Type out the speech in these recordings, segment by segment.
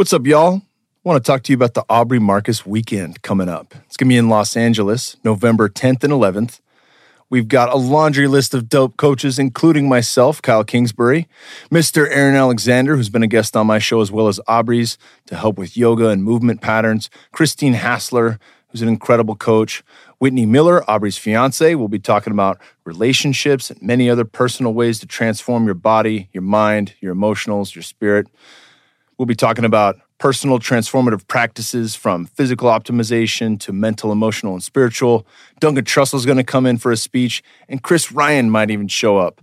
What's up, y'all? I want to talk to you about the Aubrey Marcus weekend coming up. It's going to be in Los Angeles, November 10th and 11th. We've got a laundry list of dope coaches, including myself, Kyle Kingsbury, Mr. Aaron Alexander, who's been a guest on my show, as well as Aubrey's to help with yoga and movement patterns, Christine Hassler, who's an incredible coach, Whitney Miller, Aubrey's fiance, We'll be talking about relationships and many other personal ways to transform your body, your mind, your emotionals, your spirit. We'll be talking about personal transformative practices from physical optimization to mental, emotional, and spiritual. Duncan Trussell's going to come in for a speech, and Chris Ryan might even show up.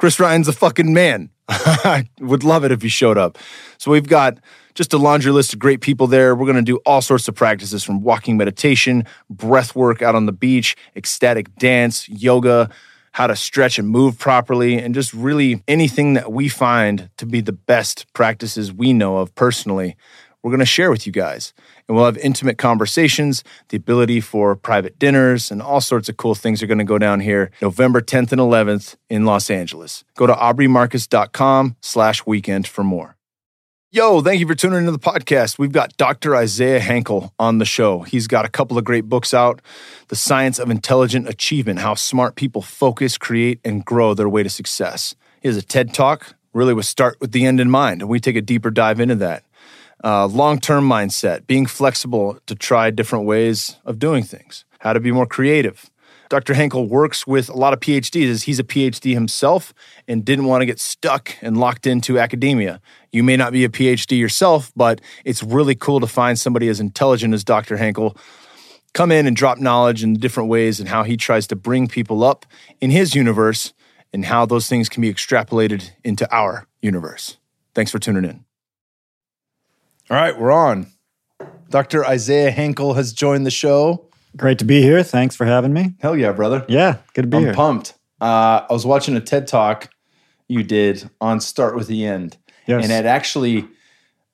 Chris Ryan's a fucking man. I would love it if he showed up. So we've got just a laundry list of great people there. We're going to do all sorts of practices from walking meditation, breath work out on the beach, ecstatic dance, yoga, how to stretch and move properly, and just really anything that we find to be the best practices we know of personally. We're going to share with you guys. And we'll have intimate conversations, the ability for private dinners, and all sorts of cool things are going to go down here November 10th and 11th in Los Angeles. Go to aubreymarcus.com slash weekend for more. Yo, thank you for tuning into the podcast. We've got Dr. Isaiah Hankel on the show. He's got a couple of great books out The Science of Intelligent Achievement How Smart People Focus, Create, and Grow Their Way to Success. He has a TED Talk, really with Start with the End in Mind, and we take a deeper dive into that. Uh, Long term mindset, being flexible to try different ways of doing things, how to be more creative, Dr. Hankel works with a lot of PhDs. He's a PhD himself and didn't want to get stuck and locked into academia. You may not be a PhD yourself, but it's really cool to find somebody as intelligent as Dr. Hankel come in and drop knowledge in different ways and how he tries to bring people up in his universe and how those things can be extrapolated into our universe. Thanks for tuning in. All right, we're on. Dr. Isaiah Hankel has joined the show. Great to be here. Thanks for having me. Hell yeah, brother. Yeah, good to be I'm here. pumped. Uh, I was watching a TED talk you did on Start with the End. Yes. And it actually,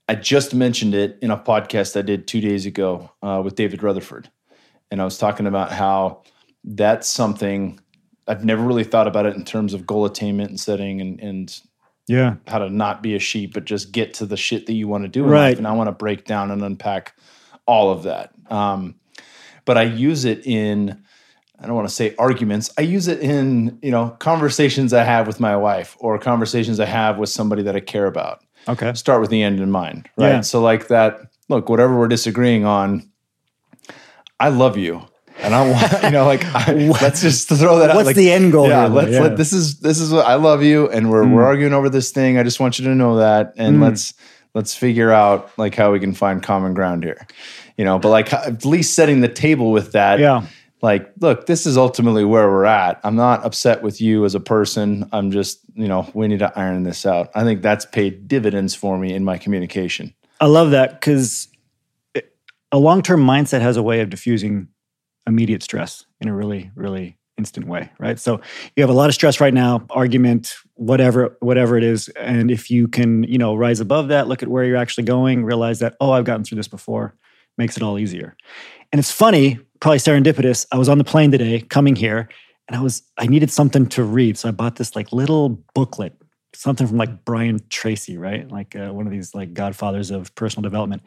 I just mentioned it in a podcast I did two days ago uh, with David Rutherford. And I was talking about how that's something I've never really thought about it in terms of goal attainment and setting and, and yeah. how to not be a sheep, but just get to the shit that you want to do in Right. life. And I want to break down and unpack all of that. Um, but I use it in, I don't want to say arguments. I use it in, you know, conversations I have with my wife or conversations I have with somebody that I care about. Okay. Start with the end in mind, right? Yeah. So like that, look, whatever we're disagreeing on, I love you. And I want, you know, like I, let's just throw that out. What's like, the end goal yeah, let's Yeah. let this is this is what I love you, and we're we're Mm. arguing over this thing. I just want you to know that, and Mm. let's let's figure out like how we can find common ground here, you know. But like at least setting the table with that. Yeah. Like, look, this is ultimately where we're at. I'm not upset with you as a person. I'm just, you know, we need to iron this out. I think that's paid dividends for me in my communication. I love that because a long term mindset has a way of diffusing immediate stress in a really, really instant way, right? So you have a lot of stress right now, argument, whatever, whatever it is, and if you can, you know, rise above that, look at where you're actually going, realize that oh, I've gotten through this before, makes it all easier. And it's funny, probably serendipitous. I was on the plane today, coming here, and I was I needed something to read, so I bought this like little booklet something from like Brian Tracy, right? Like uh, one of these like godfathers of personal development.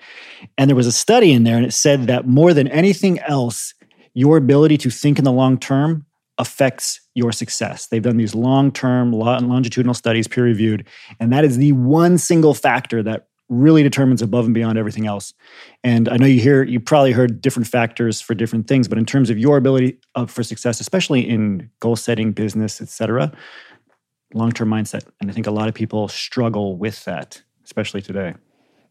And there was a study in there, and it said that more than anything else, your ability to think in the long term affects your success. They've done these long term, longitudinal studies, peer reviewed, and that is the one single factor that really determines above and beyond everything else. And I know you hear, you probably heard different factors for different things, but in terms of your ability of, for success, especially in goal setting, business, etc., long-term mindset and i think a lot of people struggle with that especially today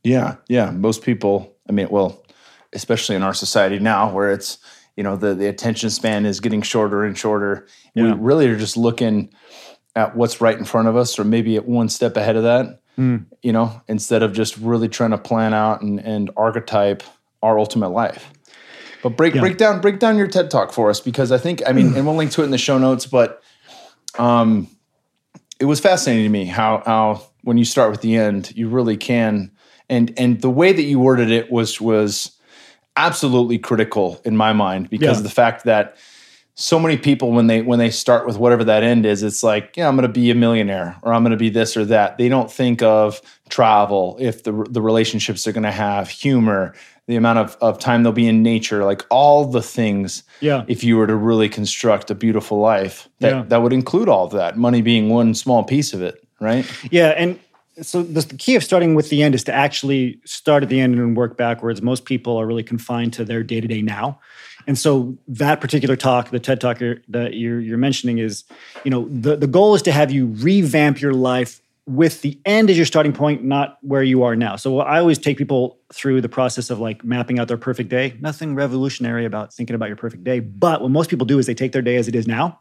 Yeah, yeah. Most people, I mean, well, especially in our society now, where it's you know the the attention span is getting shorter and shorter. Yeah. We really are just looking at what's right in front of us, or maybe at one step ahead of that. Mm. You know, instead of just really trying to plan out and, and archetype our ultimate life. But break Yeah. break down break down your TED talk for us because I think I mean, and we'll link to it in the show notes. But um, it was fascinating to me how how when you start with the end, you really can and and the way that you worded it was was absolutely critical in my mind because Yeah. of the fact that so many people when they when they start with whatever that end is it's like yeah i'm going to be a millionaire or i'm going to be this or that they don't think of travel if the the relationships they're going to have humor the amount of, of time they'll be in nature like all the things Yeah. if you were to really construct a beautiful life that Yeah. that would include all of that money being one small piece of it right Yeah, and so the, the key of starting with the end is to actually start at the end and work backwards. Most people are really confined to their day to day now, and so that particular talk, the TED talk you're, that you're, you're mentioning, is you know the the goal is to have you revamp your life with the end as your starting point, not where you are now. So I always take people through the process of like mapping out their perfect day. Nothing revolutionary about thinking about your perfect day, but what most people do is they take their day as it is now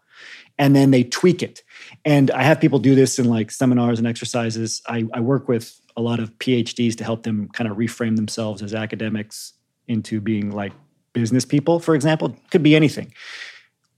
and then they tweak it. And I have people do this in like seminars and exercises. I, I work with a lot of PhDs to help them kind of reframe themselves as academics into being like business people, for example. Could be anything.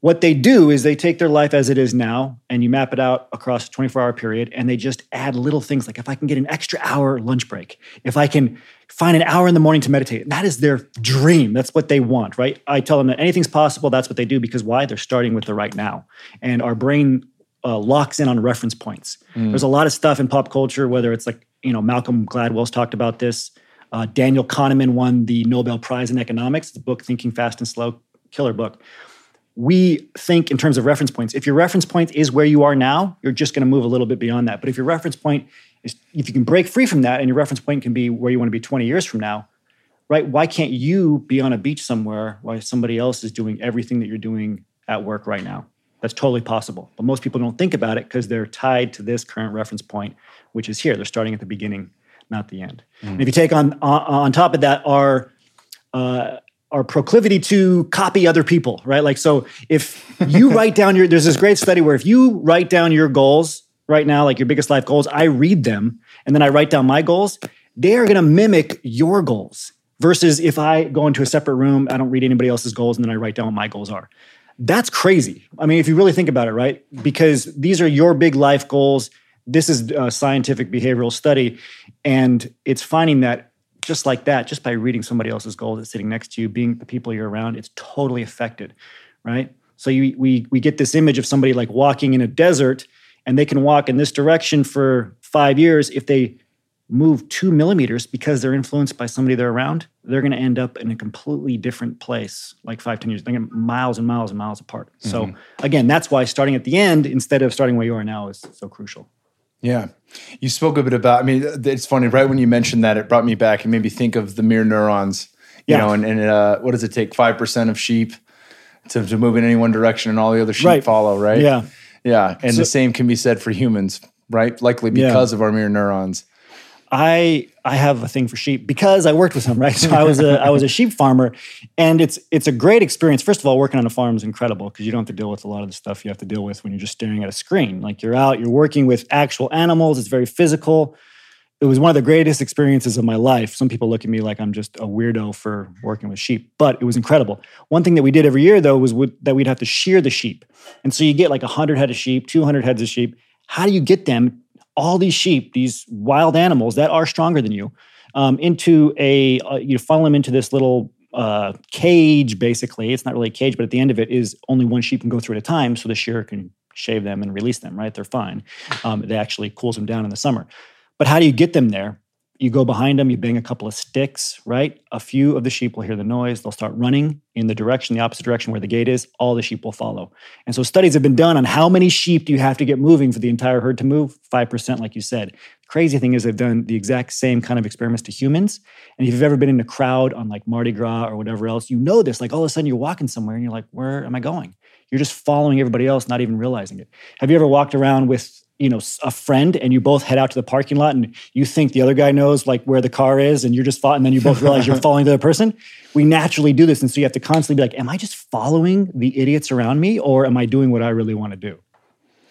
What they do is they take their life as it is now and you map it out across a 24 hour period and they just add little things like if I can get an extra hour lunch break, if I can find an hour in the morning to meditate, that is their dream. That's what they want, right? I tell them that anything's possible. That's what they do because why? They're starting with the right now. And our brain uh, locks in on reference points. There's a lot of stuff in pop culture, whether it's like, you know, Malcolm Gladwell's talked about this. Uh, Daniel Kahneman won the Nobel Prize in Economics, the book Thinking Fast and Slow, killer book we think in terms of reference points. If your reference point is where you are now, you're just going to move a little bit beyond that. But if your reference point is, if you can break free from that and your reference point can be where you want to be 20 years from now, right? Why can't you be on a beach somewhere while somebody else is doing everything that you're doing at work right now? That's totally possible. But most people don't think about it because they're tied to this current reference point, which is here. They're starting at the beginning, not the end. And if you take on, on on top of that our uh, our proclivity to copy other people, right? Like, so if you write down your, there's this great study where if you write down your goals right now, like your biggest life goals, I read them and then I write down my goals, they are going to mimic your goals versus if I go into a separate room, I don't read anybody else's goals and then I write down what my goals are. That's crazy. I mean, if you really think about it, right? Because these are your big life goals. This is a scientific behavioral study, and it's finding that just like that, just by reading somebody else's goals that's sitting next to you, being the people you're around, it's totally affected, right? So you, we we get this image of somebody like walking in a desert, and they can walk in this direction for five years. If they move two millimeters because they're influenced by somebody they're around, they're going to end up in a completely different place, like five, ten years. They're gonna miles and miles and miles apart. So mm-hmm. again, that's why starting at the end instead of starting where you are now is so crucial. Yeah. You spoke a bit about, I mean, it's funny, right when you mentioned that, it brought me back and made me think of the mirror neurons, you Yeah. know, and, and uh, what does it take? 5% of sheep to, to move in any one direction and all the other sheep Right. follow, right? Yeah. Yeah. And So- the same can be said for humans, right? Likely Yeah. because of our mirror neurons. I I have a thing for sheep because I worked with them, right? So I was a I was a sheep farmer, and it's it's a great experience. First of all, working on a farm is incredible because you don't have to deal with a lot of the stuff you have to deal with when you're just staring at a screen. Like you're out, you're working with actual animals. It's very physical. It was one of the greatest experiences of my life. Some people look at me like I'm just a weirdo for working with sheep, but it was incredible. One thing that we did every year though was that we'd have to shear the sheep, and so you get like 100 head of sheep, 200 heads of sheep. How do you get them all these sheep, these wild animals that are stronger than you, um, into a uh, you funnel them into this little uh, cage. Basically, it's not really a cage, but at the end of it is only one sheep can go through at a time, so the shearer can shave them and release them. Right, they're fine. Um, it actually cools them down in the summer. But how do you get them there? You go behind them, you bang a couple of sticks, right? A few of the sheep will hear the noise. They'll start running in the direction, the opposite direction where the gate is. All the sheep will follow. And so studies have been done on how many sheep do you have to get moving for the entire herd to move? 5%, like you said. Crazy thing is they've done the exact same kind of experiments to humans. And if you've ever been in a crowd on like Mardi Gras or whatever else, you know this. Like all of a sudden you're walking somewhere and you're like, where am I going? You're just following everybody else, not even realizing it. Have you ever walked around with you know a friend and you both head out to the parking lot and you think the other guy knows like where the car is and you're just following and then you both realize you're following the other person we naturally do this and so you have to constantly be like am i just following the idiots around me or am i doing what i really want to do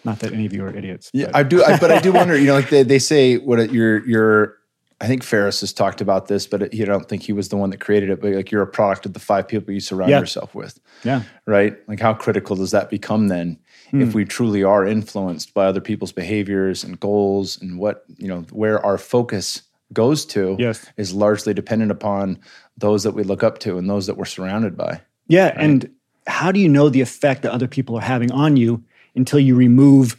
not that any of you are idiots Yeah, but- I do, I, but I do wonder. You know, like they, they say, what you're you're. I think Ferriss has talked about this, but it, you don't think he was the one that created it. But like you're a product of the five people you surround Yeah. yourself with, yeah right? Like how critical does that become then, Hmm. if we truly are influenced by other people's behaviors and goals and what you know where our focus goes to Yes. is largely dependent upon those that we look up to and those that we're surrounded by. Yeah, and how do you know the effect that other people are having on you until you remove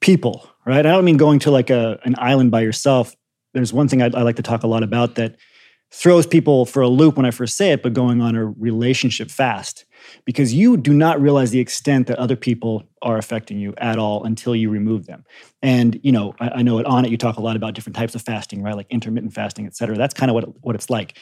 people, right? I don't mean going to like a, an island by yourself. There's one thing I, I like to talk a lot about that throws people for a loop when I first say it, but going on a relationship fast because you do not realize the extent that other people are affecting you at all until you remove them. And you know, I, I know at it, you talk a lot about different types of fasting, right? Like intermittent fasting, et cetera. That's kind of what what it's like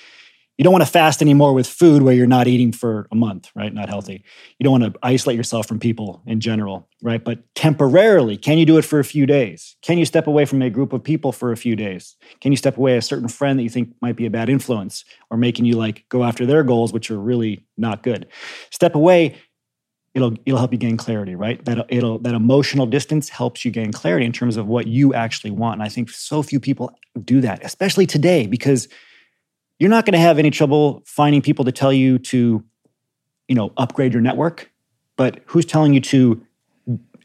you don't want to fast anymore with food where you're not eating for a month, right? Not healthy. You don't want to isolate yourself from people in general, right? But temporarily, can you do it for a few days? Can you step away from a group of people for a few days? Can you step away a certain friend that you think might be a bad influence or making you like go after their goals, which are really not good? Step away. It'll, it'll help you gain clarity, right? That it'll that emotional distance helps you gain clarity in terms of what you actually want. And I think so few people do that, especially today, because you're not going to have any trouble finding people to tell you to, you know, upgrade your network. But who's telling you to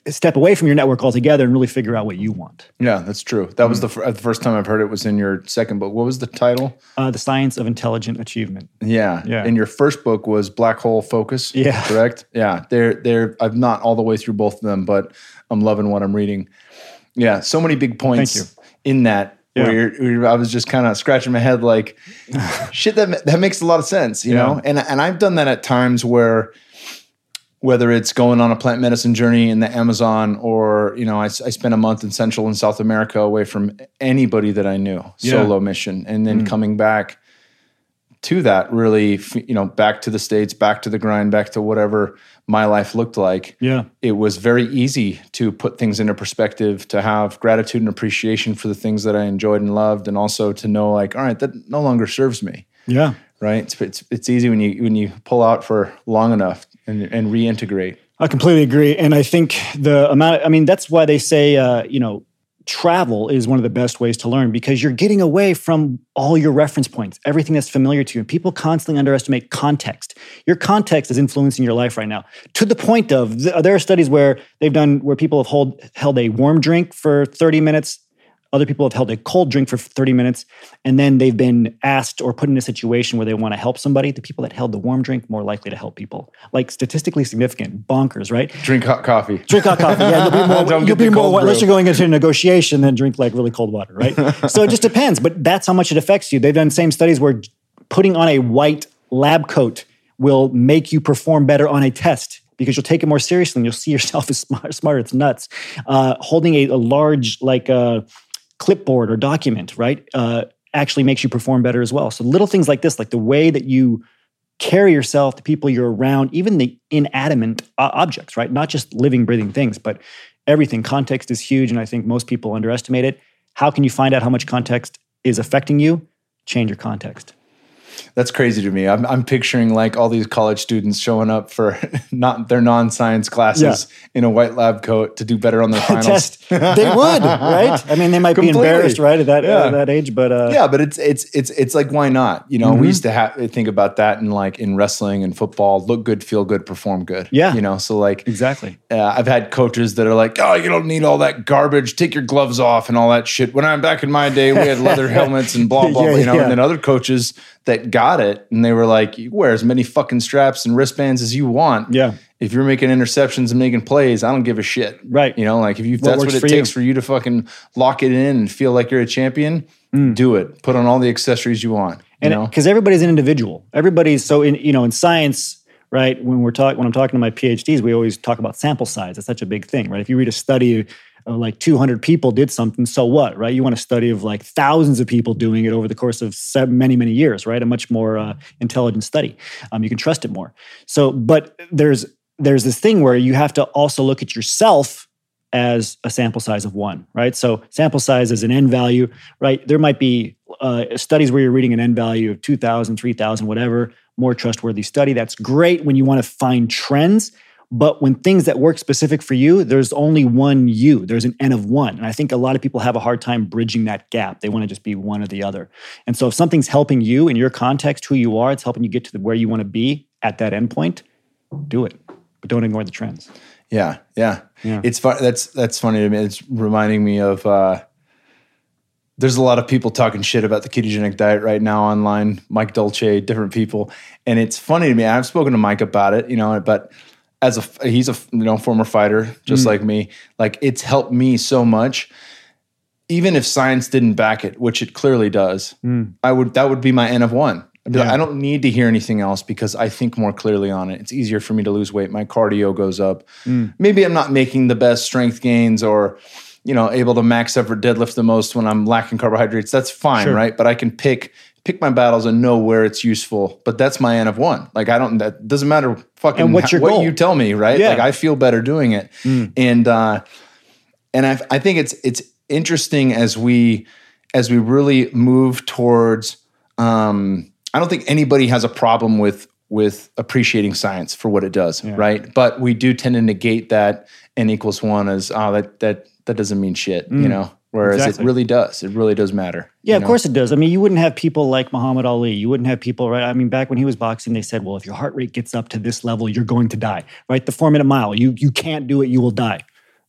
step away from your network altogether and really figure out what you want? Yeah, that's true. That was mm-hmm. the, the, first time I've heard it was in your second book. What was the title? Uh, the Science of Intelligent Achievement. Yeah, yeah. And your first book was Black Hole Focus. Yeah, correct. Yeah, they're they're. I'm not all the way through both of them, but I'm loving what I'm reading. Yeah, so many big points in that yeah. Where, where, I was just kind of scratching my head, like, shit, that that makes a lot of sense, you yeah. know. And and I've done that at times where, whether it's going on a plant medicine journey in the Amazon, or you know, I, I spent a month in Central and South America away from anybody that I knew, yeah. solo mission, and then mm. coming back to that really you know back to the states back to the grind back to whatever my life looked like yeah. it was very easy to put things into perspective to have gratitude and appreciation for the things that i enjoyed and loved and also to know like all right that no longer serves me. Yeah. Right? It's it's, it's easy when you when you pull out for long enough and, and reintegrate. I completely agree, and I think the amount. I mean, that's why they say, uh, you know, travel is one of the best ways to learn because you're getting away from all your reference points, everything that's familiar to you. And people constantly underestimate context. Your context is influencing your life right now to the point of there are studies where they've done where people have hold, held a warm drink for 30 minutes other people have held a cold drink for 30 minutes and then they've been asked or put in a situation where they want to help somebody. The people that held the warm drink more likely to help people. Like statistically significant, bonkers, right? Drink hot coffee. Drink hot coffee. Yeah, you'll be more. Don't you'll be more unless you're going into a negotiation, then drink like really cold water, right? so it just depends. But that's how much it affects you. They've done same studies where putting on a white lab coat will make you perform better on a test because you'll take it more seriously and you'll see yourself as smart. smart it's nuts. Uh, holding a, a large like. Uh, clipboard or document, right, uh, actually makes you perform better as well. So little things like this, like the way that you carry yourself, the people you're around, even the inanimate uh, objects, right, not just living, breathing things, but everything. Context is huge, and I think most people underestimate it. How can you find out how much context is affecting you? Change your context. That's crazy to me. I'm, I'm picturing like all these college students showing up for not their non-science classes yeah. in a white lab coat to do better on their finals. they would, right? I mean, they might Completely. be embarrassed, right, at that yeah. uh, that age, but uh, yeah, but it's it's it's it's like why not? You know, mm-hmm. we used to have think about that in like in wrestling and football: look good, feel good, perform good. Yeah, you know, so like exactly. Uh, I've had coaches that are like, oh, you don't need all that garbage. Take your gloves off and all that shit. When I'm back in my day, we had leather helmets and blah blah. yeah, blah you know, and then other coaches that got it and they were like, you wear as many fucking straps and wristbands as you want. Yeah. If you're making interceptions and making plays, I don't give a shit. Right. You know, like if you what that's what it for takes you? for you to fucking lock it in and feel like you're a champion, mm. do it. Put on all the accessories you want. You and because everybody's an individual. Everybody's so in you know, in science, right? When we're talking when I'm talking to my PhDs, we always talk about sample size. It's such a big thing, right? If you read a study like 200 people did something, so what, right? You want a study of like thousands of people doing it over the course of seven, many, many years, right? A much more uh, intelligent study. Um, you can trust it more. So, but there's there's this thing where you have to also look at yourself as a sample size of one, right? So sample size is an n value, right? There might be uh, studies where you're reading an n value of 2,000, 3,000, whatever, more trustworthy study. That's great when you want to find trends but when things that work specific for you, there's only one you, there's an N of one. And I think a lot of people have a hard time bridging that gap. They want to just be one or the other. And so if something's helping you in your context, who you are, it's helping you get to the, where you want to be at that endpoint, do it. But don't ignore the trends. Yeah, yeah. yeah. It's fun. That's that's funny to me. It's reminding me of uh there's a lot of people talking shit about the ketogenic diet right now online. Mike Dolce, different people, and it's funny to me. I've spoken to Mike about it, you know, but as a he's a you know former fighter just mm. like me. Like it's helped me so much. Even if science didn't back it, which it clearly does, mm. I would that would be my N of one. Yeah. Like, I don't need to hear anything else because I think more clearly on it. It's easier for me to lose weight. My cardio goes up. Mm. Maybe I'm not making the best strength gains or you know, able to max effort deadlift the most when I'm lacking carbohydrates, that's fine, sure. right? But I can pick pick my battles and know where it's useful. But that's my N of one. Like I don't that doesn't matter fucking and what's your what goal? you tell me, right? Yeah. Like I feel better doing it. Mm. And uh and I I think it's it's interesting as we as we really move towards um I don't think anybody has a problem with with appreciating science for what it does, yeah. right? But we do tend to negate that n equals one as oh that that that doesn't mean shit, mm, you know. Whereas exactly. it really does. It really does matter. Yeah, of know? course it does. I mean, you wouldn't have people like Muhammad Ali. You wouldn't have people, right? I mean, back when he was boxing, they said, well, if your heart rate gets up to this level, you're going to die, right? The four minute mile, you you can't do it, you will die.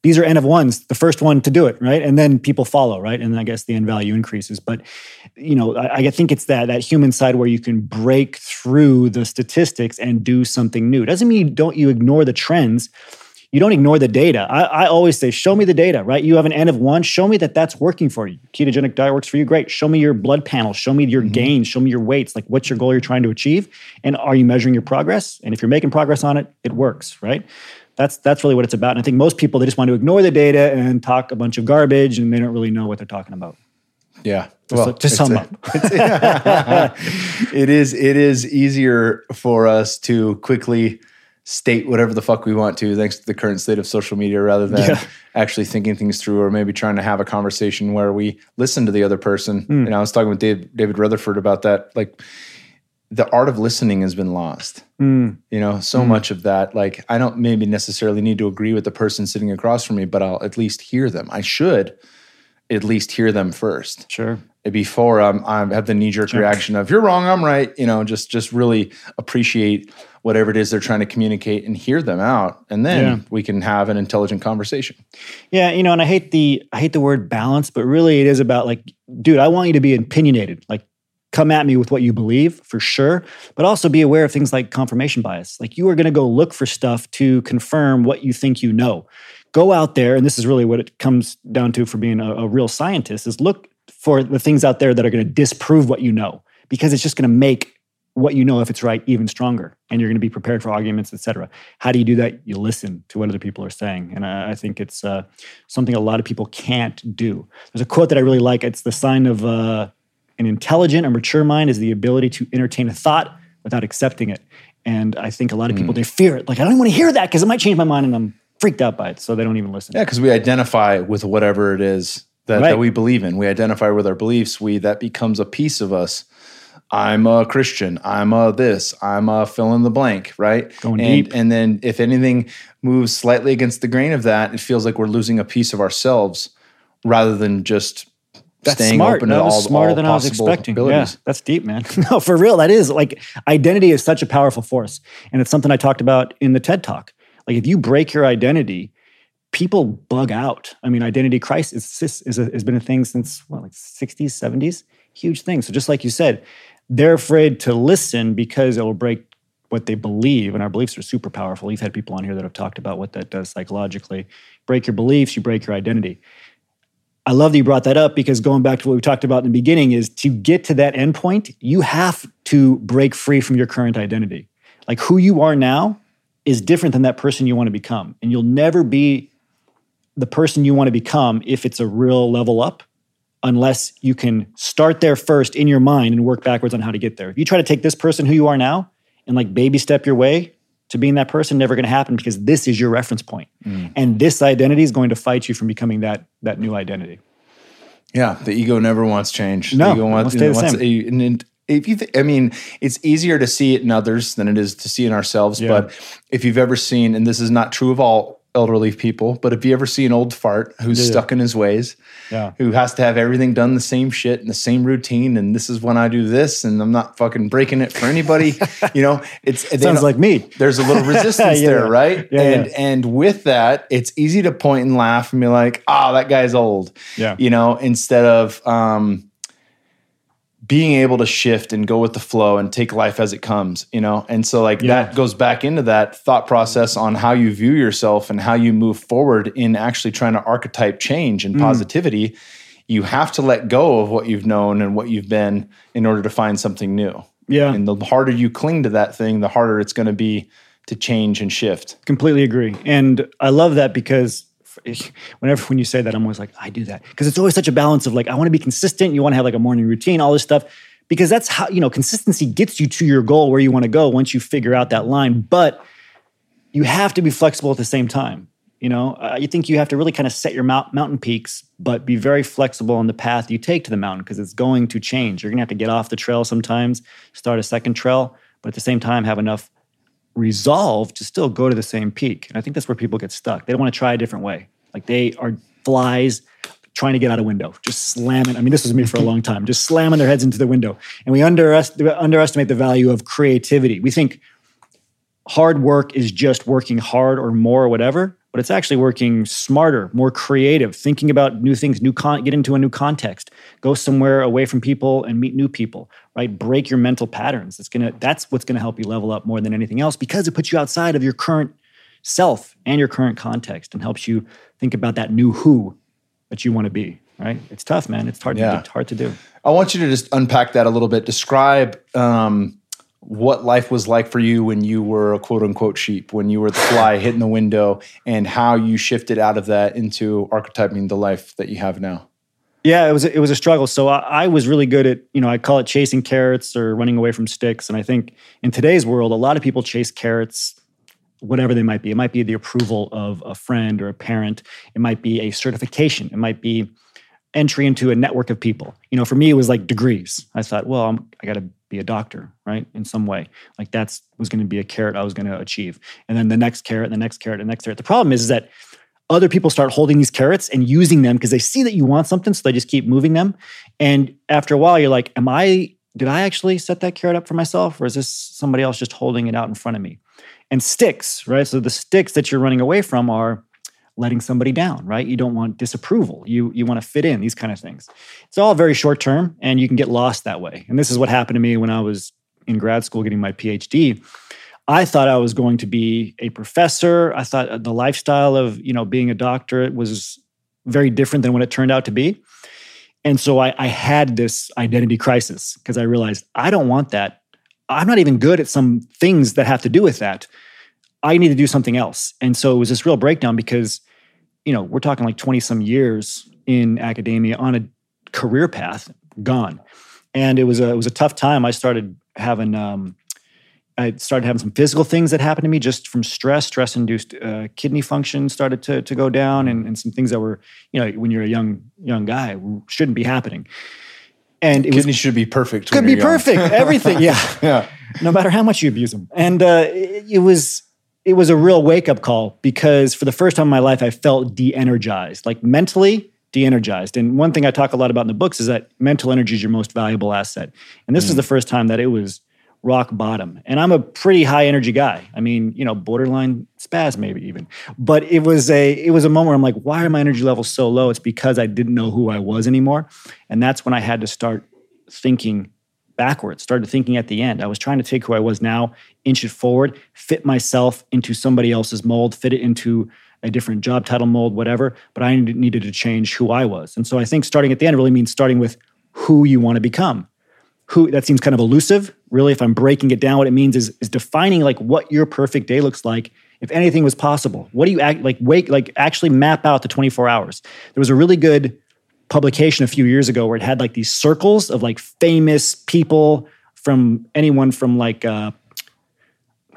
These are N of ones, the first one to do it, right? And then people follow, right? And I guess the N value increases. But you know, I, I think it's that that human side where you can break through the statistics and do something new. Doesn't mean you don't you ignore the trends you don't ignore the data. I, I, always say, show me the data, right? You have an N of one, show me that that's working for you. Ketogenic diet works for you, great. Show me your blood panel, show me your mm-hmm. gains, show me your weights, like what's your goal you're trying to achieve, and are you measuring your progress? And if you're making progress on it, it works, right? That's that's really what it's about. And I think most people they just want to ignore the data and talk a bunch of garbage, and they don't really know what they're talking about. Yeah. Just, well, just sum up. it is it is easier for us to quickly state whatever the fuck we want to thanks to the current state of social media rather than yeah. actually thinking things through or maybe trying to have a conversation where we listen to the other person. Mm. And I was talking with Dave, David Rutherford about that. Like the art of listening has been lost. Mm. You know, so mm. much of that. Like I don't maybe necessarily need to agree with the person sitting across from me, but I'll at least hear them. I should at least hear them first. Sure before I'm, I have the knee jerk reaction of you're wrong, I'm right. You know, just just really appreciate whatever it is they're trying to communicate and hear them out, and then yeah. we can have an intelligent conversation. Yeah, you know, and I hate the I hate the word balance, but really it is about like, dude, I want you to be opinionated. Like, come at me with what you believe for sure, but also be aware of things like confirmation bias. Like, you are going to go look for stuff to confirm what you think you know. Go out there, and this is really what it comes down to for being a, a real scientist: is look for the things out there that are going to disprove what you know because it's just going to make what you know if it's right even stronger and you're going to be prepared for arguments etc how do you do that you listen to what other people are saying and i, I think it's uh, something a lot of people can't do there's a quote that i really like it's the sign of uh, an intelligent or mature mind is the ability to entertain a thought without accepting it and i think a lot of people mm. they fear it like i don't want to hear that because it might change my mind and i'm freaked out by it so they don't even listen yeah because we identify with whatever it is that, right. that we believe in. We identify with our beliefs. We that becomes a piece of us. I'm a Christian. I'm a this. I'm a fill in the blank, right? Going and, deep. And then if anything moves slightly against the grain of that, it feels like we're losing a piece of ourselves rather than just that's staying smart. open that to all, smarter all than I was expecting. Yeah, that's deep, man. no, for real, that is like identity is such a powerful force, and it's something I talked about in the TED Talk. Like if you break your identity, people bug out. I mean, identity crisis is, is a, has been a thing since what, like 60s, 70s, huge thing. So just like you said, they're afraid to listen because it will break what they believe, and our beliefs are super powerful. You've had people on here that have talked about what that does psychologically. Break your beliefs, you break your identity. I love that you brought that up because going back to what we talked about in the beginning is to get to that endpoint, you have to break free from your current identity. Like who you are now is different than that person you want to become. And you'll never be the person you want to become if it's a real level up unless you can start there first in your mind and work backwards on how to get there. If you try to take this person who you are now and like baby step your way to being that person, never going to happen because this is your reference point. Mm. And this identity is going to fight you from becoming that that new identity. Yeah, the ego never wants change. No, the ego wants, stay the wants same. A, and if you, th- I mean, it's easier to see it in others than it is to see in ourselves. Yeah. But if you've ever seen, and this is not true of all elderly people, but if you ever see an old fart who's Yeah. stuck in his ways, Yeah. who has to have everything done the same shit and the same routine, and this is when I do this, and I'm not fucking breaking it for anybody, you know, it's they Sounds like me. there's a little resistance Yeah. there, right? Yeah, and and with that, it's easy to point and laugh and be like, "Ah, that guy's old," Yeah. you know, instead of um, being able to shift and go with the flow and take life as it comes, you know. And so, like Yeah. that goes back into that thought process on how you view yourself and how you move forward in actually trying to archetype change Mm. and positivity. You have to let go of what you've known and what you've been in order to find something new. Yeah. And the harder you cling to that thing, the harder it's going to be to change and shift. Completely agree. And I love that because whenever when you say that, I'm always like, I do that. Because it's always such a balance of like, I want to be consistent. You want to have like a morning routine, all this stuff. Because that's how, you know, consistency gets you to your goal where you want to go once you figure out that line. But you have to be flexible at the same time. You know, uh, you think you have to really kind of set your mount- mountain peaks, but be very flexible on the path you take to the mountain because it's going to change. You're going to have to get off the trail sometimes, start a second trail, but at the same time, have enough resolve to still go to the same peak. And I think that's where people get stuck. They don't want to try a different way. Like they are flies trying to get out a window, just slamming. I mean, this was me for a long time, just slamming their heads into the window. And we underestimate the value of creativity. We think hard work is just working hard or more or whatever, but it's actually working smarter, more creative, thinking about new things, new con- get into a new context, go somewhere away from people and meet new people, right? Break your mental patterns. It's gonna that's what's gonna help you level up more than anything else because it puts you outside of your current self and your current context and helps you think about that new who that you want to be, right? It's tough, man. It's hard Yeah. to, it's hard to do. I want you to just unpack that a little bit. Describe um, what life was like for you when you were a quote unquote sheep, when you were the fly hitting the window, and how you shifted out of that into archetyping the life that you have now. Yeah, it was it was a struggle. So I, I was really good at you know I call it chasing carrots or running away from sticks. And I think in today's world, a lot of people chase carrots, whatever they might be. It might be the approval of a friend or a parent. It might be a certification. It might be entry into a network of people. You know, for me, it was like degrees. I thought, well, I'm, I got to be a doctor, right? In some way, like that's was going to be a carrot I was going to achieve. And then the next carrot, and the next carrot, and the next carrot. The problem is, is that other people start holding these carrots and using them because they see that you want something, so they just keep moving them. And after a while, you're like, "Am I? Did I actually set that carrot up for myself, or is this somebody else just holding it out in front of me?" And sticks, right? So the sticks that you're running away from are letting somebody down, right? You don't want disapproval. You you want to fit in. These kind of things. It's all very short term, and you can get lost that way. And this is what happened to me when I was in grad school getting my PhD. I thought I was going to be a professor. I thought uh, the lifestyle of you know being a doctor was very different than what it turned out to be. And so I, I had this identity crisis because I realized I don't want that. I'm not even good at some things that have to do with that. I need to do something else. And so it was this real breakdown because, you know, we're talking like 20 some years in academia on a career path gone. And it was a it was a tough time. I started having um, I started having some physical things that happened to me just from stress. Stress induced uh, kidney function started to, to go down, and, and some things that were, you know, when you're a young young guy, shouldn't be happening. And it was should be perfect. could be young. perfect, everything, yeah. Yeah. No matter how much you abuse them, and uh, it, it was it was a real wake up call because for the first time in my life, I felt de-energized, like mentally de-energized. And one thing I talk a lot about in the books is that mental energy is your most valuable asset. And this is the first time that it was rock bottom. And I'm a pretty high energy guy. I mean, you know, borderline spaz maybe even. But it was a it was a moment where I'm like, why are my energy levels so low? It's because I didn't know who I was anymore. And that's when I had to start thinking backwards, started thinking at the end. I was trying to take who I was now, inch it forward, fit myself into somebody else's mold, fit it into a different job title mold, whatever. But I needed to change who I was. And so I think starting at the end really means starting with who you want to become. Who that seems kind of elusive. Really, if I'm breaking it down, what it means is, is defining like what your perfect day looks like. If anything was possible, what do you act like? Wake like actually map out the 24 hours. There was a really good publication a few years ago where it had like these circles of like famous people from anyone from like uh,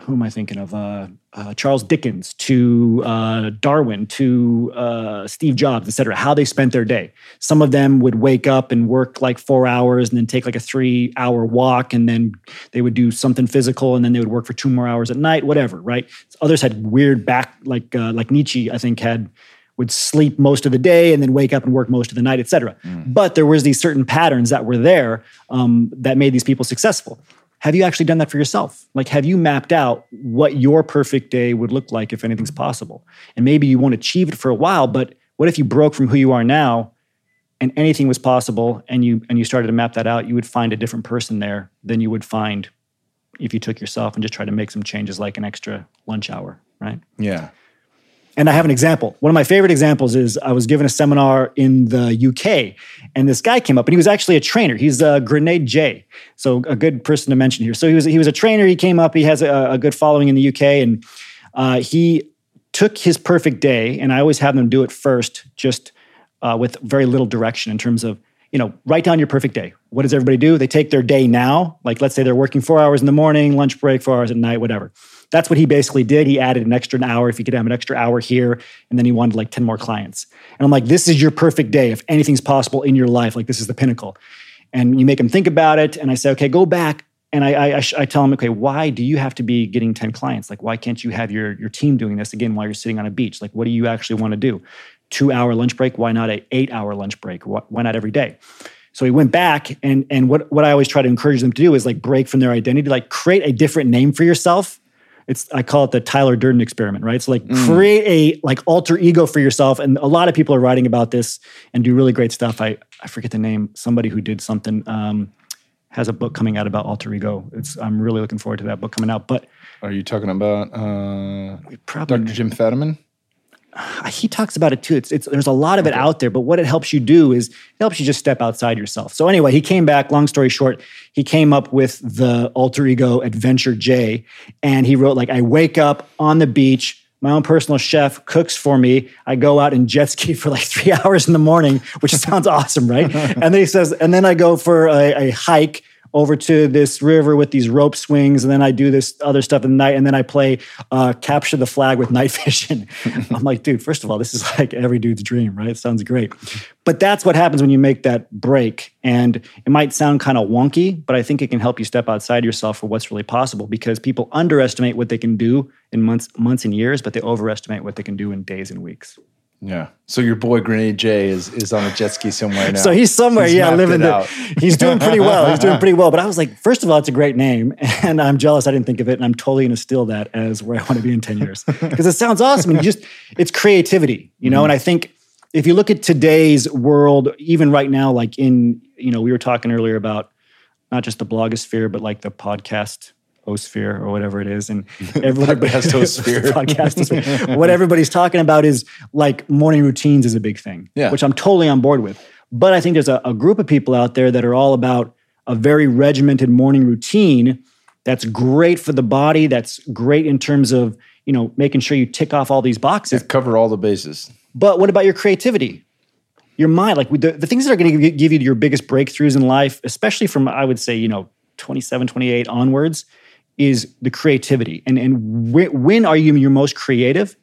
who am I thinking of? Uh, uh, Charles Dickens to uh, Darwin to uh, Steve Jobs, et cetera, how they spent their day. Some of them would wake up and work like four hours and then take like a three hour walk and then they would do something physical and then they would work for two more hours at night, whatever, right? Others had weird back, like, uh, like Nietzsche, I think, had would sleep most of the day and then wake up and work most of the night, et cetera. Mm. But there was these certain patterns that were there um, that made these people successful. Have you actually done that for yourself? Like, have you mapped out what your perfect day would look like if anything's possible? And maybe you won't achieve it for a while, but what if you broke from who you are now and anything was possible and you and you started to map that out, you would find a different person there than you would find if you took yourself and just tried to make some changes like an extra lunch hour, right? Yeah. And I have an example. One of my favorite examples is I was given a seminar in the UK, and this guy came up, and he was actually a trainer. He's a Grenade J, so a good person to mention here. So he was he was a trainer. He came up. He has a, a good following in the UK, and uh, he took his perfect day. And I always have them do it first, just uh, with very little direction in terms of you know write down your perfect day. What does everybody do? They take their day now. Like let's say they're working four hours in the morning, lunch break, four hours at night, whatever that's what he basically did. He added an extra hour if he could have an extra hour here, and then he wanted like 10 more clients. And I'm like, this is your perfect day. If anything's possible in your life, like this is the pinnacle. And you make him think about it. And I say, okay, go back. And I, I, I tell him, okay, why do you have to be getting 10 clients? Like, why can't you have your, your team doing this again while you're sitting on a beach? Like, what do you actually want to do? Two hour lunch break? Why not a eight hour lunch break? Why not every day? So he went back and and what what I always try to encourage them to do is like break from their identity, like create a different name for yourself it's I call it the Tyler Durden experiment, right? So like mm. create a like alter ego for yourself. And a lot of people are writing about this and do really great stuff. I I forget the name. Somebody who did something um, has a book coming out about alter ego. It's I'm really looking forward to that book coming out. But are you talking about uh, Dr. Jim Fadiman? he talks about it too. It's, it's there's a lot of it out there, but what it helps you do is it helps you just step outside yourself. So anyway, he came back. Long story short, he came up with the alter ego Adventure J, and he wrote like, "I wake up on the beach." My own personal chef cooks for me. I go out and jet ski for like three hours in the morning, which sounds awesome, right? and then he says, and then I go for a, a hike over to this river with these rope swings, and then I do this other stuff at night, and then I play uh, capture the flag with night vision. I'm like, dude, first of all, this is like every dude's dream, right? It sounds great. But that's what happens when you make that break. And it might sound kind of wonky, but I think it can help you step outside yourself for what's really possible because people underestimate what they can do in months, months and years, but they overestimate what they can do in days and weeks. Yeah. So your boy Grenade J is is on a jet ski somewhere now. So he's somewhere, he's yeah, living the, He's doing pretty well. He's doing pretty well. But I was like, first of all, it's a great name, and I'm jealous I didn't think of it, and I'm totally gonna steal that as where I want to be in ten years because it sounds awesome. And just it's creativity, you know. Mm-hmm. And I think if you look at today's world, even right now, like in you know, we were talking earlier about not just the blogosphere, but like the podcast Osphere or whatever it is, and everybody has Osphere podcast. what everybody's talking about is like morning routines is a big thing, yeah. which I'm totally on board with. But I think there's a, a group of people out there that are all about a very regimented morning routine that's great for the body. That's great in terms of you know making sure you tick off all these boxes. Cover all the bases. But what about your creativity? Your mind, like the, the things that are going to give you your biggest breakthroughs in life, especially from I would say you know 27, 28 onwards is the creativity. And, and when are you your most creative?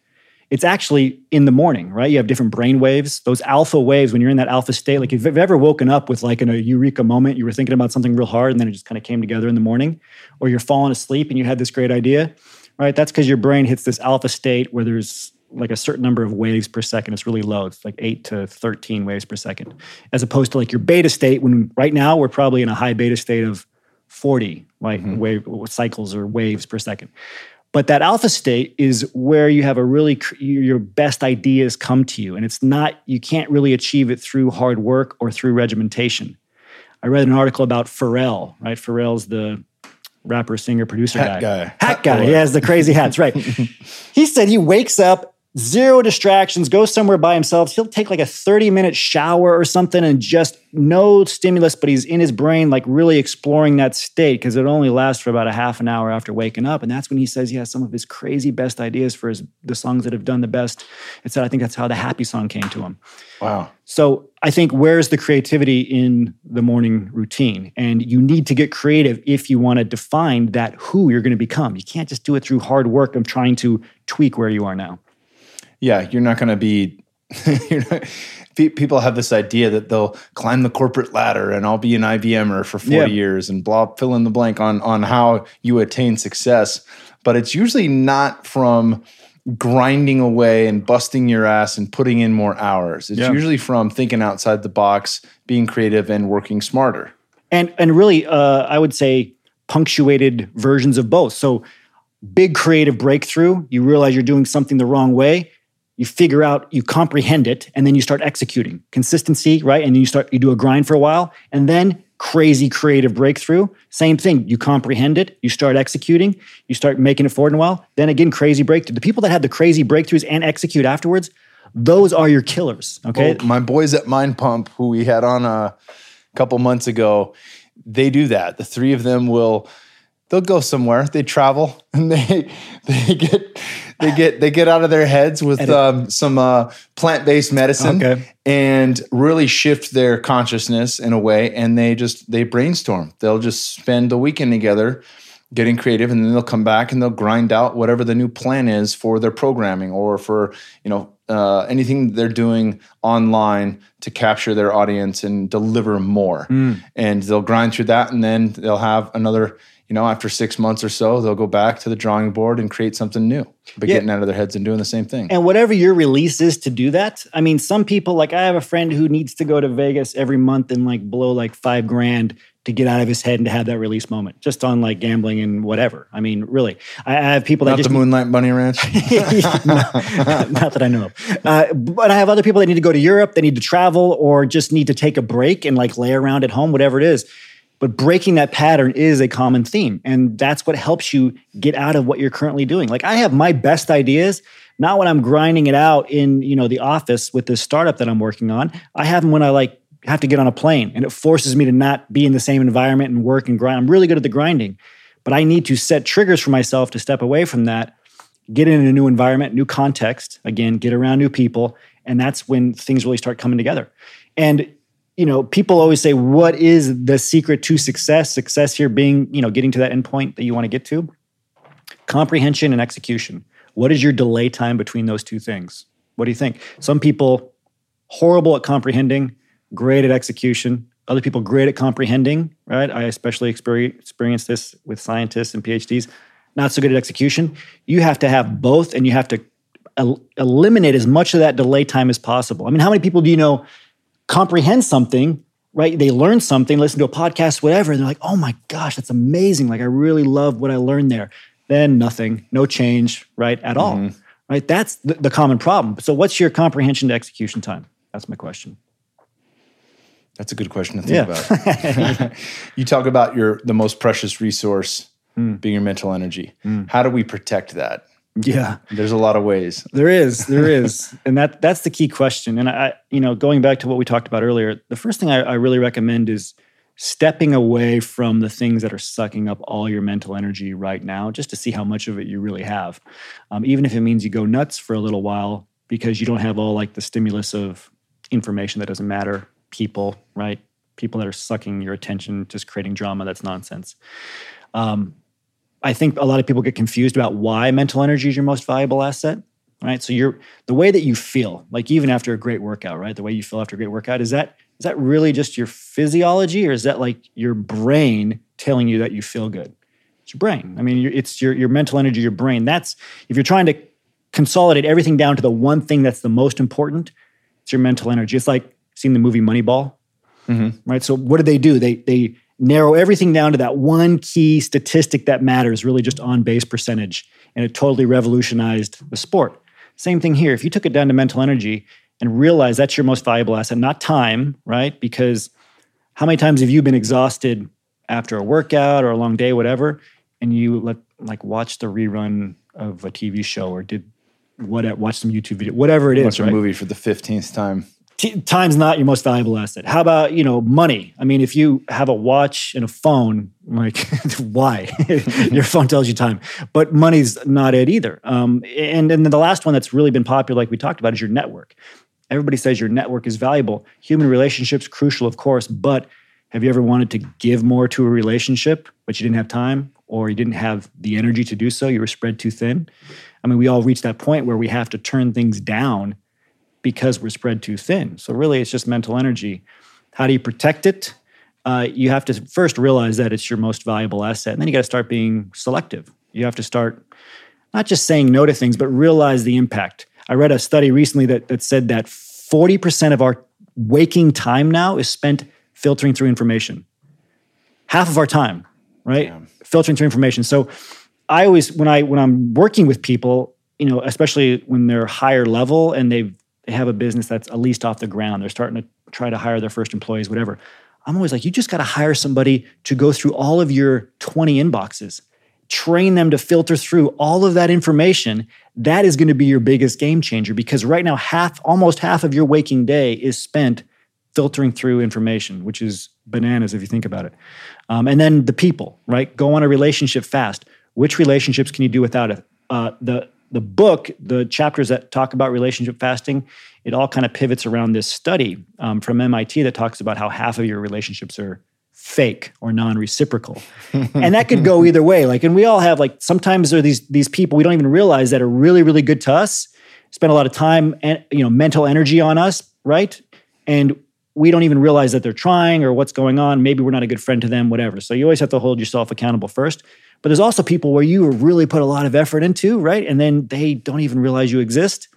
It's actually in the morning, right? You have different brain waves. Those alpha waves, when you're in that alpha state, like if you've ever woken up with like in a eureka moment, you were thinking about something real hard and then it just kind of came together in the morning, or you're falling asleep and you had this great idea, right? That's because your brain hits this alpha state where there's like a certain number of waves per second. It's really low. It's like eight to 13 waves per second, as opposed to like your beta state when right now we're probably in a high beta state of 40 like mm-hmm. wave cycles or waves per second. But that alpha state is where you have a really your best ideas come to you, and it's not you can't really achieve it through hard work or through regimentation. I read an article about Pharrell. Right, Pharrell's the rapper, singer, producer hat guy. guy. Hat, hat guy. Boy. He has the crazy hats. Right. he said he wakes up zero distractions, goes somewhere by himself. He'll take like a 30 minute shower or something and just no stimulus, but he's in his brain, like really exploring that state because it only lasts for about a half an hour after waking up. And that's when he says he has some of his crazy best ideas for his the songs that have done the best. It said, I think that's how the happy song came to him. Wow. So I think where's the creativity in the morning routine? And you need to get creative if you want to define that who you're going to become. You can't just do it through hard work of trying to tweak where you are now yeah, you're not going to be. not, people have this idea that they'll climb the corporate ladder and I'll be an IBMer for 40 yeah. years and blah fill in the blank on on how you attain success. But it's usually not from grinding away and busting your ass and putting in more hours. It's yeah. usually from thinking outside the box, being creative and working smarter. And and really uh, I would say punctuated versions of both. So big creative breakthrough, you realize you're doing something the wrong way you figure out, you comprehend it, and then you start executing. Consistency, right? And you start, you do a grind for a while, and then crazy creative breakthrough. Same thing. You comprehend it, you start executing, you start making it forward in a while. Then again, crazy breakthrough. The people that have the crazy breakthroughs and execute afterwards, those are your killers. Okay. Well, my boys at Mind Pump, who we had on a couple months ago, they do that. The three of them will they'll go somewhere. They travel and they they get they get they get out of their heads with um, some uh, plant based medicine okay. and really shift their consciousness in a way. And they just they brainstorm. They'll just spend the weekend together getting creative and then they'll come back and they'll grind out whatever the new plan is for their programming or for you know uh, anything they're doing online to capture their audience and deliver more mm. and they'll grind through that and then they'll have another you know, after six months or so, they'll go back to the drawing board and create something new, but yeah. getting out of their heads and doing the same thing. And whatever your release is to do that, I mean, some people, like I have a friend who needs to go to Vegas every month and like blow like five grand to get out of his head and to have that release moment, just on like gambling and whatever. I mean, really, I, I have people that not just the Moonlight Bunny Ranch, no, not that I know of. Uh, but I have other people that need to go to Europe, they need to travel, or just need to take a break and like lay around at home, whatever it is. But breaking that pattern is a common theme. And that's what helps you get out of what you're currently doing. Like I have my best ideas, not when I'm grinding it out in, you know, the office with this startup that I'm working on. I have them when I like have to get on a plane and it forces me to not be in the same environment and work and grind. I'm really good at the grinding, but I need to set triggers for myself to step away from that, get in a new environment, new context, again, get around new people. And that's when things really start coming together. And you know, people always say, what is the secret to success? Success here being, you know, getting to that endpoint that you want to get to. Comprehension and execution. What is your delay time between those two things? What do you think? Some people horrible at comprehending, great at execution. Other people great at comprehending, right? I especially experience this with scientists and PhDs. Not so good at execution. You have to have both, and you have to el- eliminate as much of that delay time as possible. I mean, how many people do you know comprehend something, right? They learn something, listen to a podcast, whatever, and they're like, oh my gosh, that's amazing. Like, I really love what I learned there. Then nothing, no change, right, at all. Mm-hmm. Right? That's the, the common problem. So, what's your comprehension to execution time? That's my question. That's a good question to think yeah. about. you talk about your the most precious resource mm. being your mental energy. Mm. How do we protect that? Yeah. There's a lot of ways. There is. There is. and that that's the key question. And I, you know, going back to what we talked about earlier, the first thing I, I really recommend is stepping away from the things that are sucking up all your mental energy right now, just to see how much of it you really have. Um, even if it means you go nuts for a little while because you don't have all like the stimulus of information that doesn't matter, people, right? People that are sucking your attention, just creating drama that's nonsense. Um, I think a lot of people get confused about why mental energy is your most valuable asset. Right. So you're the way that you feel, like even after a great workout, right? The way you feel after a great workout, is that is that really just your physiology or is that like your brain telling you that you feel good? It's your brain. I mean, it's your your mental energy, your brain. That's if you're trying to consolidate everything down to the one thing that's the most important, it's your mental energy. It's like seeing the movie Moneyball, mm-hmm. right? So what do they do? They they narrow everything down to that one key statistic that matters, really just on base percentage. And it totally revolutionized the sport. Same thing here. If you took it down to mental energy and realize that's your most valuable asset, not time, right? Because how many times have you been exhausted after a workout or a long day, whatever, and you let like watch the rerun of a TV show or did what watch some YouTube video, whatever it is. Watch right? a movie for the fifteenth time. Time's not your most valuable asset. How about you know money? I mean, if you have a watch and a phone, like why? your phone tells you time, but money's not it either. Um, and and then the last one that's really been popular, like we talked about, is your network. Everybody says your network is valuable. Human relationships crucial, of course, but have you ever wanted to give more to a relationship, but you didn't have time or you didn't have the energy to do so? You were spread too thin. I mean, we all reach that point where we have to turn things down because we're spread too thin. So, really, it's just mental energy. How do you protect it? Uh, you have to first realize that it's your most valuable asset. And then you got to start being selective. You have to start not just saying no to things, but realize the impact. I read a study recently that, that said that 40% of our waking time now is spent filtering through information. Half of our time, right? Yeah. Filtering through information. So I always when I when I'm working with people, you know, especially when they're higher level and they've they have a business that's at least off the ground. They're starting to try to hire their first employees, whatever. I'm always like, you just got to hire somebody to go through all of your 20 inboxes, train them to filter through all of that information. That is going to be your biggest game changer because right now, half, almost half of your waking day is spent filtering through information, which is bananas if you think about it. Um, and then the people, right? Go on a relationship fast. Which relationships can you do without it? Uh, the the book, the chapters that talk about relationship fasting, it all kind of pivots around this study um, from MIT that talks about how half of your relationships are fake or non-reciprocal. And that could go either way. Like and we all have like sometimes there are these these people we don't even realize that are really really good to us spend a lot of time and you know mental energy on us right? And we don't even realize that they're trying or what's going on maybe we're not a good friend to them whatever so you always have to hold yourself accountable first but there's also people where you really put a lot of effort into, right? And then they don't even realize you exist.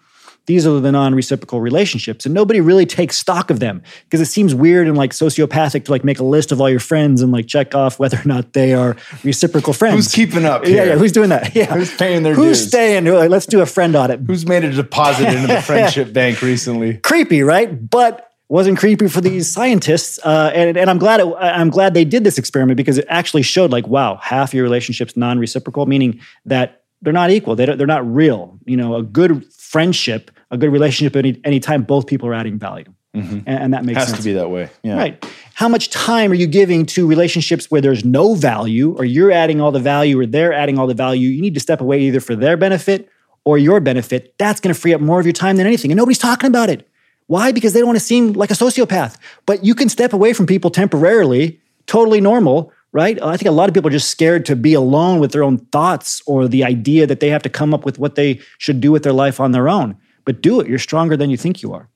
These are the non-reciprocal relationships, and nobody really takes stock of them because it seems weird and like sociopathic to like make a list of all your friends and like check off whether or not they are reciprocal friends. Who's keeping up? Here? Yeah, yeah. Who's doing that? Yeah. Who's paying their Who's dues? staying? Let's do a friend audit. Who's made a deposit into the friendship bank recently? Creepy, right? But wasn't creepy for these scientists. Uh, and, and I'm glad it, I'm glad they did this experiment because it actually showed like, wow, half your relationships non-reciprocal, meaning that they're not equal. They they're not real. You know, a good friendship, a good relationship, any anytime both people are adding value. Mm-hmm. And, and, that makes Has sense. to be that way. Yeah. Right. How much time are you giving to relationships where there's no value, or you're adding all the value, or they're adding all the value? You need to step away either for their benefit or your benefit. That's going to free up more of your time than anything. And nobody's talking about it. Why? Because they don't want to seem like a sociopath. But you can step away from people temporarily, totally normal, right? I think a lot of people are just scared to be alone with their own thoughts or the idea that they have to come up with what they should do with their life on their own. But do it. You're stronger than you think you are.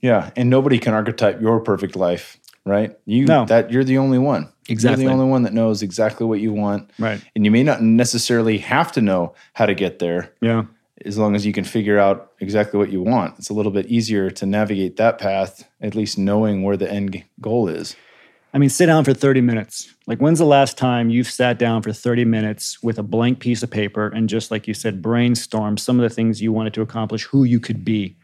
Yeah, and nobody can archetype your perfect life, right? You no. that you're the only one. Exactly. You're the only one that knows exactly what you want. Right. And you may not necessarily have to know how to get there. Yeah as long as you can figure out exactly what you want. It's a little bit easier to navigate that path, at least knowing where the end goal is. I mean, sit down for 30 minutes. Like, when's the last time you've sat down for 30 minutes with a blank piece of paper and just, like you said, brainstorm some of the things you wanted to accomplish, who you could be?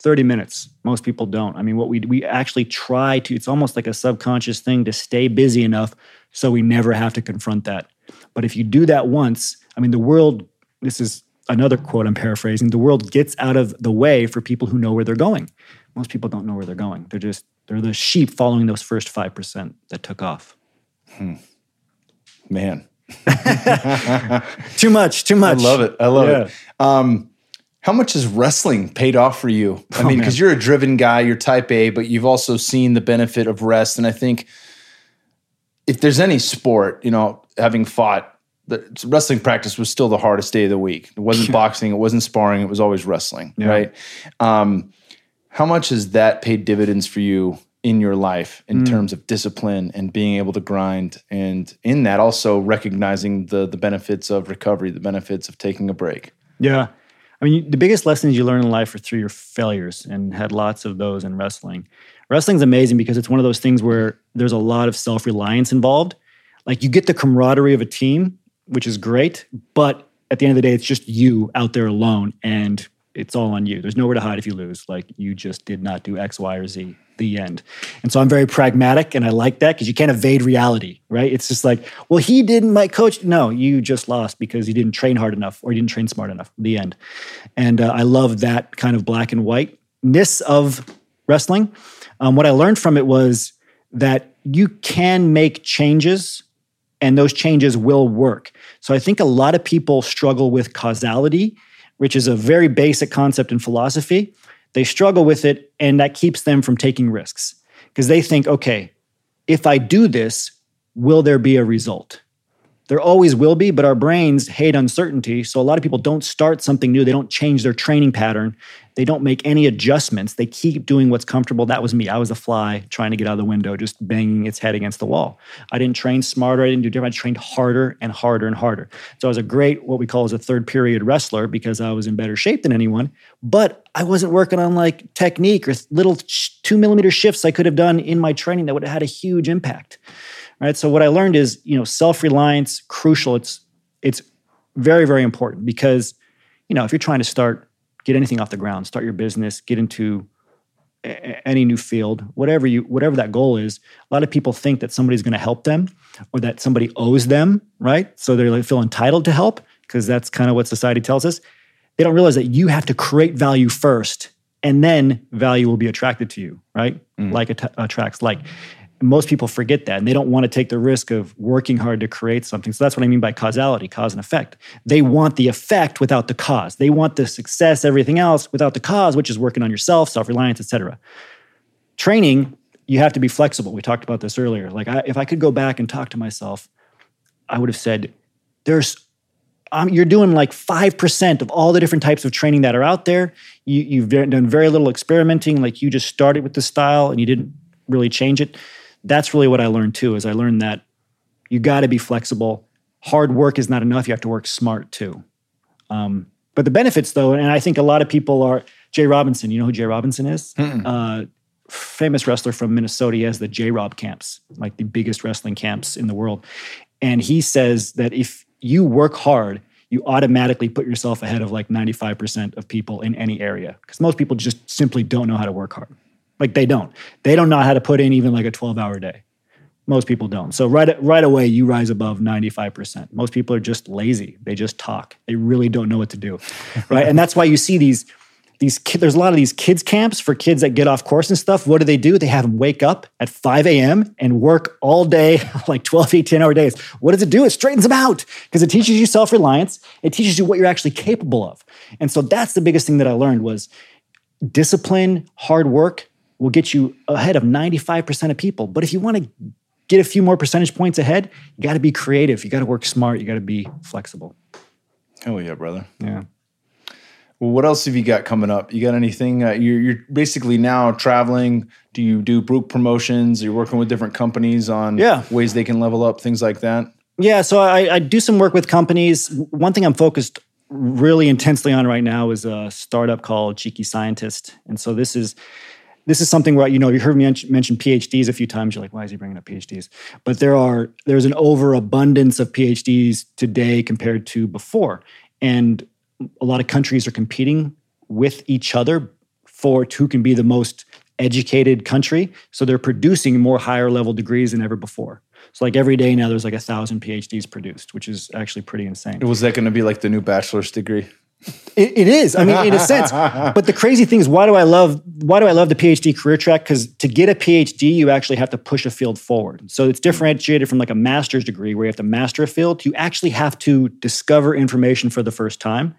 30 minutes. Most people don't. I mean, what we we actually try to, it's almost like a subconscious thing to stay busy enough so we never have to confront that. But if you do that once, I mean, the world, this is another quote I'm paraphrasing, the world gets out of the way for people who know where they're going. Most people don't know where they're going. They're just they're the sheep following those first 5% that took off. Hmm. Man. too much, too much. I love it. I love yeah. it. Um, how much has wrestling paid off for you? I oh, mean, because you're a driven guy, you're type A, but you've also seen the benefit of rest. And I think if there's any sport, you know, having fought the wrestling practice was still the hardest day of the week. It wasn't boxing, it wasn't sparring, it was always wrestling, yeah. right? Um, how much has that paid dividends for you in your life in mm. terms of discipline and being able to grind and in that also recognizing the the benefits of recovery, the benefits of taking a break? Yeah. I mean, the biggest lessons you learn in life are through your failures and had lots of those in wrestling. Wrestling's amazing because it's one of those things where there's a lot of self-reliance involved. Like you get the camaraderie of a team, which is great. But at the end of the day, it's just you out there alone and it's all on you. There's nowhere to hide if you lose. Like you just did not do X, Y, or Z. the end. And so I'm very pragmatic and I like that because you can't evade reality, right? It's just like, well, he didn't, my coach. No, you just lost because you didn't train hard enough or you didn't train smart enough. The end. And uh, I love that kind of black and whiteness of wrestling. Um, what I learned from it was that you can make changes and those changes will work. So I think a lot of people struggle with causality, which is a very basic concept in philosophy. They struggle with it, and that keeps them from taking risks because they think, okay, if I do this, will there be a result? There always will be, but our brains hate uncertainty. So a lot of people don't start something new. They don't change their training pattern. They don't make any adjustments. They keep doing what's comfortable. That was me. I was a fly trying to get out of the window, just banging its head against the wall. I didn't train smarter. I didn't do different. I trained harder and harder and harder. So I was a great, what we call as a third period wrestler because I was in better shape than anyone. But I wasn't working on like technique or little two millimeter shifts I could have done in my training that would have had a huge impact right? So what I learned is, you know, self-reliance crucial. It's it's very very important because, you know, if you're trying to start get anything off the ground, start your business, get into a- any new field, whatever you whatever that goal is, a lot of people think that somebody's going to help them or that somebody owes them, right? So they like feel entitled to help because that's kind of what society tells us. They don't realize that you have to create value first and then value will be attracted to you, right? Mm. Like att- attracts like most people forget that and they don't want to take the risk of working hard to create something. So that's what I mean by causality, cause and effect. They want the effect without the cause. They want the success, everything else without the cause, which is working on yourself, self-reliance, etc. Training, you have to be flexible. We talked about this earlier. Like I, if I could go back and talk to myself, I would have said, there's um, you're doing like 5% of all the different types of training that are out there. You, you've done very little experimenting. Like you just started with the style and you didn't really change it that's really what I learned too. Is I learned that you got to be flexible. Hard work is not enough. You have to work smart too. Um, but the benefits, though, and I think a lot of people are J Robinson. You know who J Robinson is? Uh, famous wrestler from Minnesota. He has the J Rob camps, like the biggest wrestling camps in the world. And he says that if you work hard, you automatically put yourself ahead of like 95% of people in any area because most people just simply don't know how to work hard. Like they don't. They don't know how to put in even like a 12 hour day. Most people don't. So right right away you rise above 95%. Most people are just lazy. They just talk. They really don't know what to do. Right? and that's why you see these these kids, there's a lot of these kids camps for kids that get off course and stuff. What do they do? They have them wake up at 5 a.m. and work all day, like 12, 18 hour days. What does it do? It straightens them out because it teaches you self-reliance. It teaches you what you're actually capable of. And so that's the biggest thing that I learned was discipline, hard work, will get you ahead of 95% of people. But if you want to get a few more percentage points ahead, you got to be creative. You got to work smart. You got to be flexible. Hell yeah, brother. Yeah. Well, what else have you got coming up? You got anything? Uh, you're, you're basically now traveling. Do you do group promotions? You're working with different companies on yeah. ways they can level up, things like that. Yeah, so I, I do some work with companies. One thing I'm focused really intensely on right now is a startup called Cheeky Scientist, and so this is this is something where you know you heard me mention PhDs a few times. You're like, why is he bringing up PhDs? But there are there's an overabundance of PhDs today compared to before, and a lot of countries are competing with each other for who can be the most educated country. So they're producing more higher level degrees than ever before. So like every day now, there's like a thousand PhDs produced, which is actually pretty insane. Was that going to be like the new bachelor's degree? It, it is. I mean, in a sense. But the crazy thing is, why do I love why do I love the PhD career track? Because to get a PhD, you actually have to push a field forward. So it's differentiated from like a master's degree where you have to master a field. You actually have to discover information for the first time.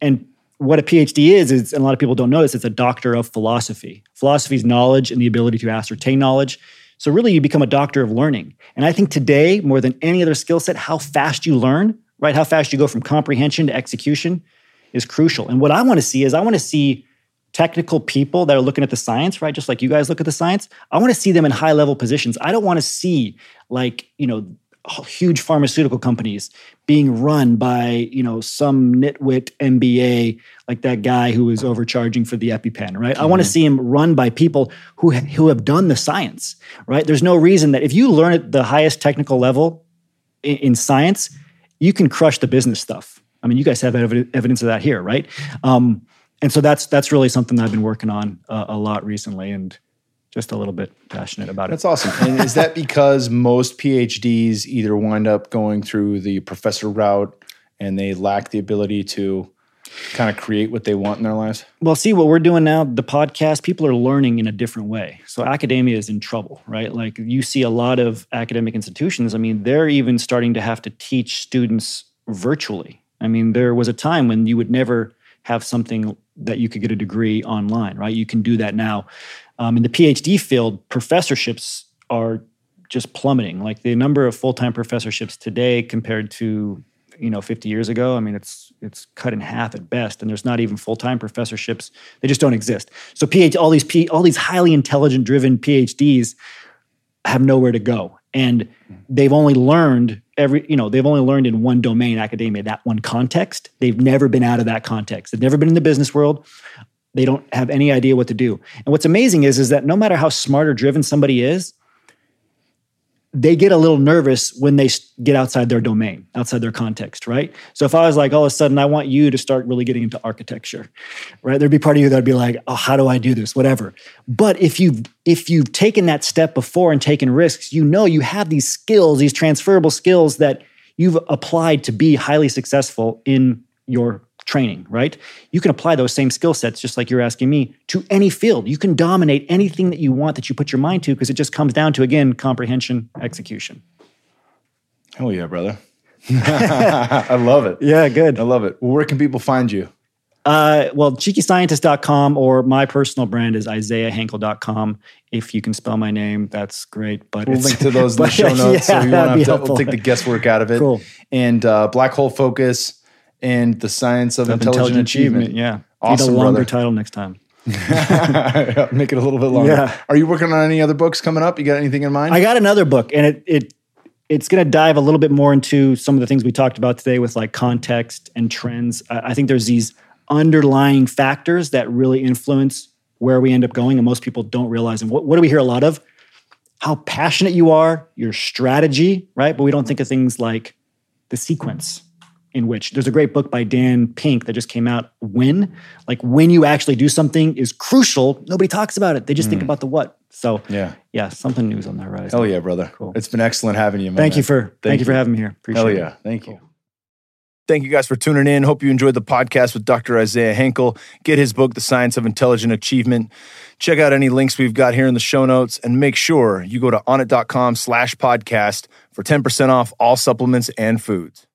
And what a PhD is, is and a lot of people don't know this, it's a doctor of philosophy. Philosophy is knowledge and the ability to ascertain knowledge. So really, you become a doctor of learning. And I think today, more than any other skill set, how fast you learn, right? How fast you go from comprehension to execution is crucial. And what I want to see is I want to see technical people that are looking at the science, right? Just like you guys look at the science. I want to see them in high level positions. I don't want to see like, you know, huge pharmaceutical companies being run by, you know, some nitwit MBA like that guy who is overcharging for the EpiPen, right? Mm-hmm. I want to see him run by people who who have done the science, right? There's no reason that if you learn at the highest technical level in, in science, you can crush the business stuff I mean, you guys have evidence of that here, right? Um, and so that's that's really something that I've been working on uh, a lot recently, and just a little bit passionate about it. That's awesome. And is that because most PhDs either wind up going through the professor route and they lack the ability to kind of create what they want in their lives? Well, see what we're doing now, the podcast, people are learning in a different way. So academia is in trouble, right? Like you see a lot of academic institutions, I mean, they're even starting to have to teach students virtually. I mean, there was a time when you would never have something that you could get a degree online, right? You can do that now. Um, in the PhD field, professorships are just plummeting. Like the number of full-time professorships today compared to you know 50 years ago, I mean it's it's cut in half at best, and there's not even full-time professorships. They just don't exist. So PhD, all these P, all these highly intelligent driven PhDs have nowhere to go, and hmm. they've only learned every you know they've only learned in one domain academia that one context. They've never been out of that context. They've never been in the business world. They don't have any idea what to do. And what's amazing is is that no matter how smart or driven somebody is they get a little nervous when they get outside their domain outside their context right? So if i was like all of a sudden i want you to start really getting into architecture right? There'd be part of you that'd be like oh how do i do this? Whatever. But if you've if you've taken that step before and taken risks you know you have these skills these transferable skills that you've applied to be highly successful in your training right you can apply those same skill sets just like you're asking me to any field you can dominate anything that you want that you put your mind to because it just comes down to again comprehension execution Hell yeah, brother. I love it. yeah good I love it. Well, where can people find you? Uh, well, cheekyscientist.com or my personal brand is isaiahhankel.com. If you can spell my name, that's great. But We'll it's- link to those in the show notes so yeah, you won't have to we'll take the guesswork out of it. Cool. And uh, Black Hole Focus and the Science of, Of Intelligent, Achievement. Yeah. Awesome, Need a longer brother. title next time. Make it a little bit longer. Yeah. Are you working on any other books coming up? You got anything in mind? I got another book, and it it it's going to dive a little bit more into some of the things we talked about today with like context and trends. I, I think there's these underlying factors that really influence where we end up going, and most people don't realize. And what, what do we hear a lot of? How passionate you are, your strategy, right? But we don't think of things like the sequence in which there's a great book by Dan Pink that just came out. When, like when you actually do something is crucial. Nobody talks about it. They just think about the what. So Mm. yeah. yeah, something new's on the horizon. Hell yeah, brother. Cool. It's been excellent having you, man. Thank you for thank, you for having me here. Appreciate Hell it. yeah. Thank you. Thank you guys for tuning in. Hope you enjoyed the podcast with Dr. Isaiah Hankel. Get his book, The Science of Intelligent Achievement. Check out any links we've got here in the show notes and make sure you go to onnit.com slash podcast for 10% off all supplements and foods.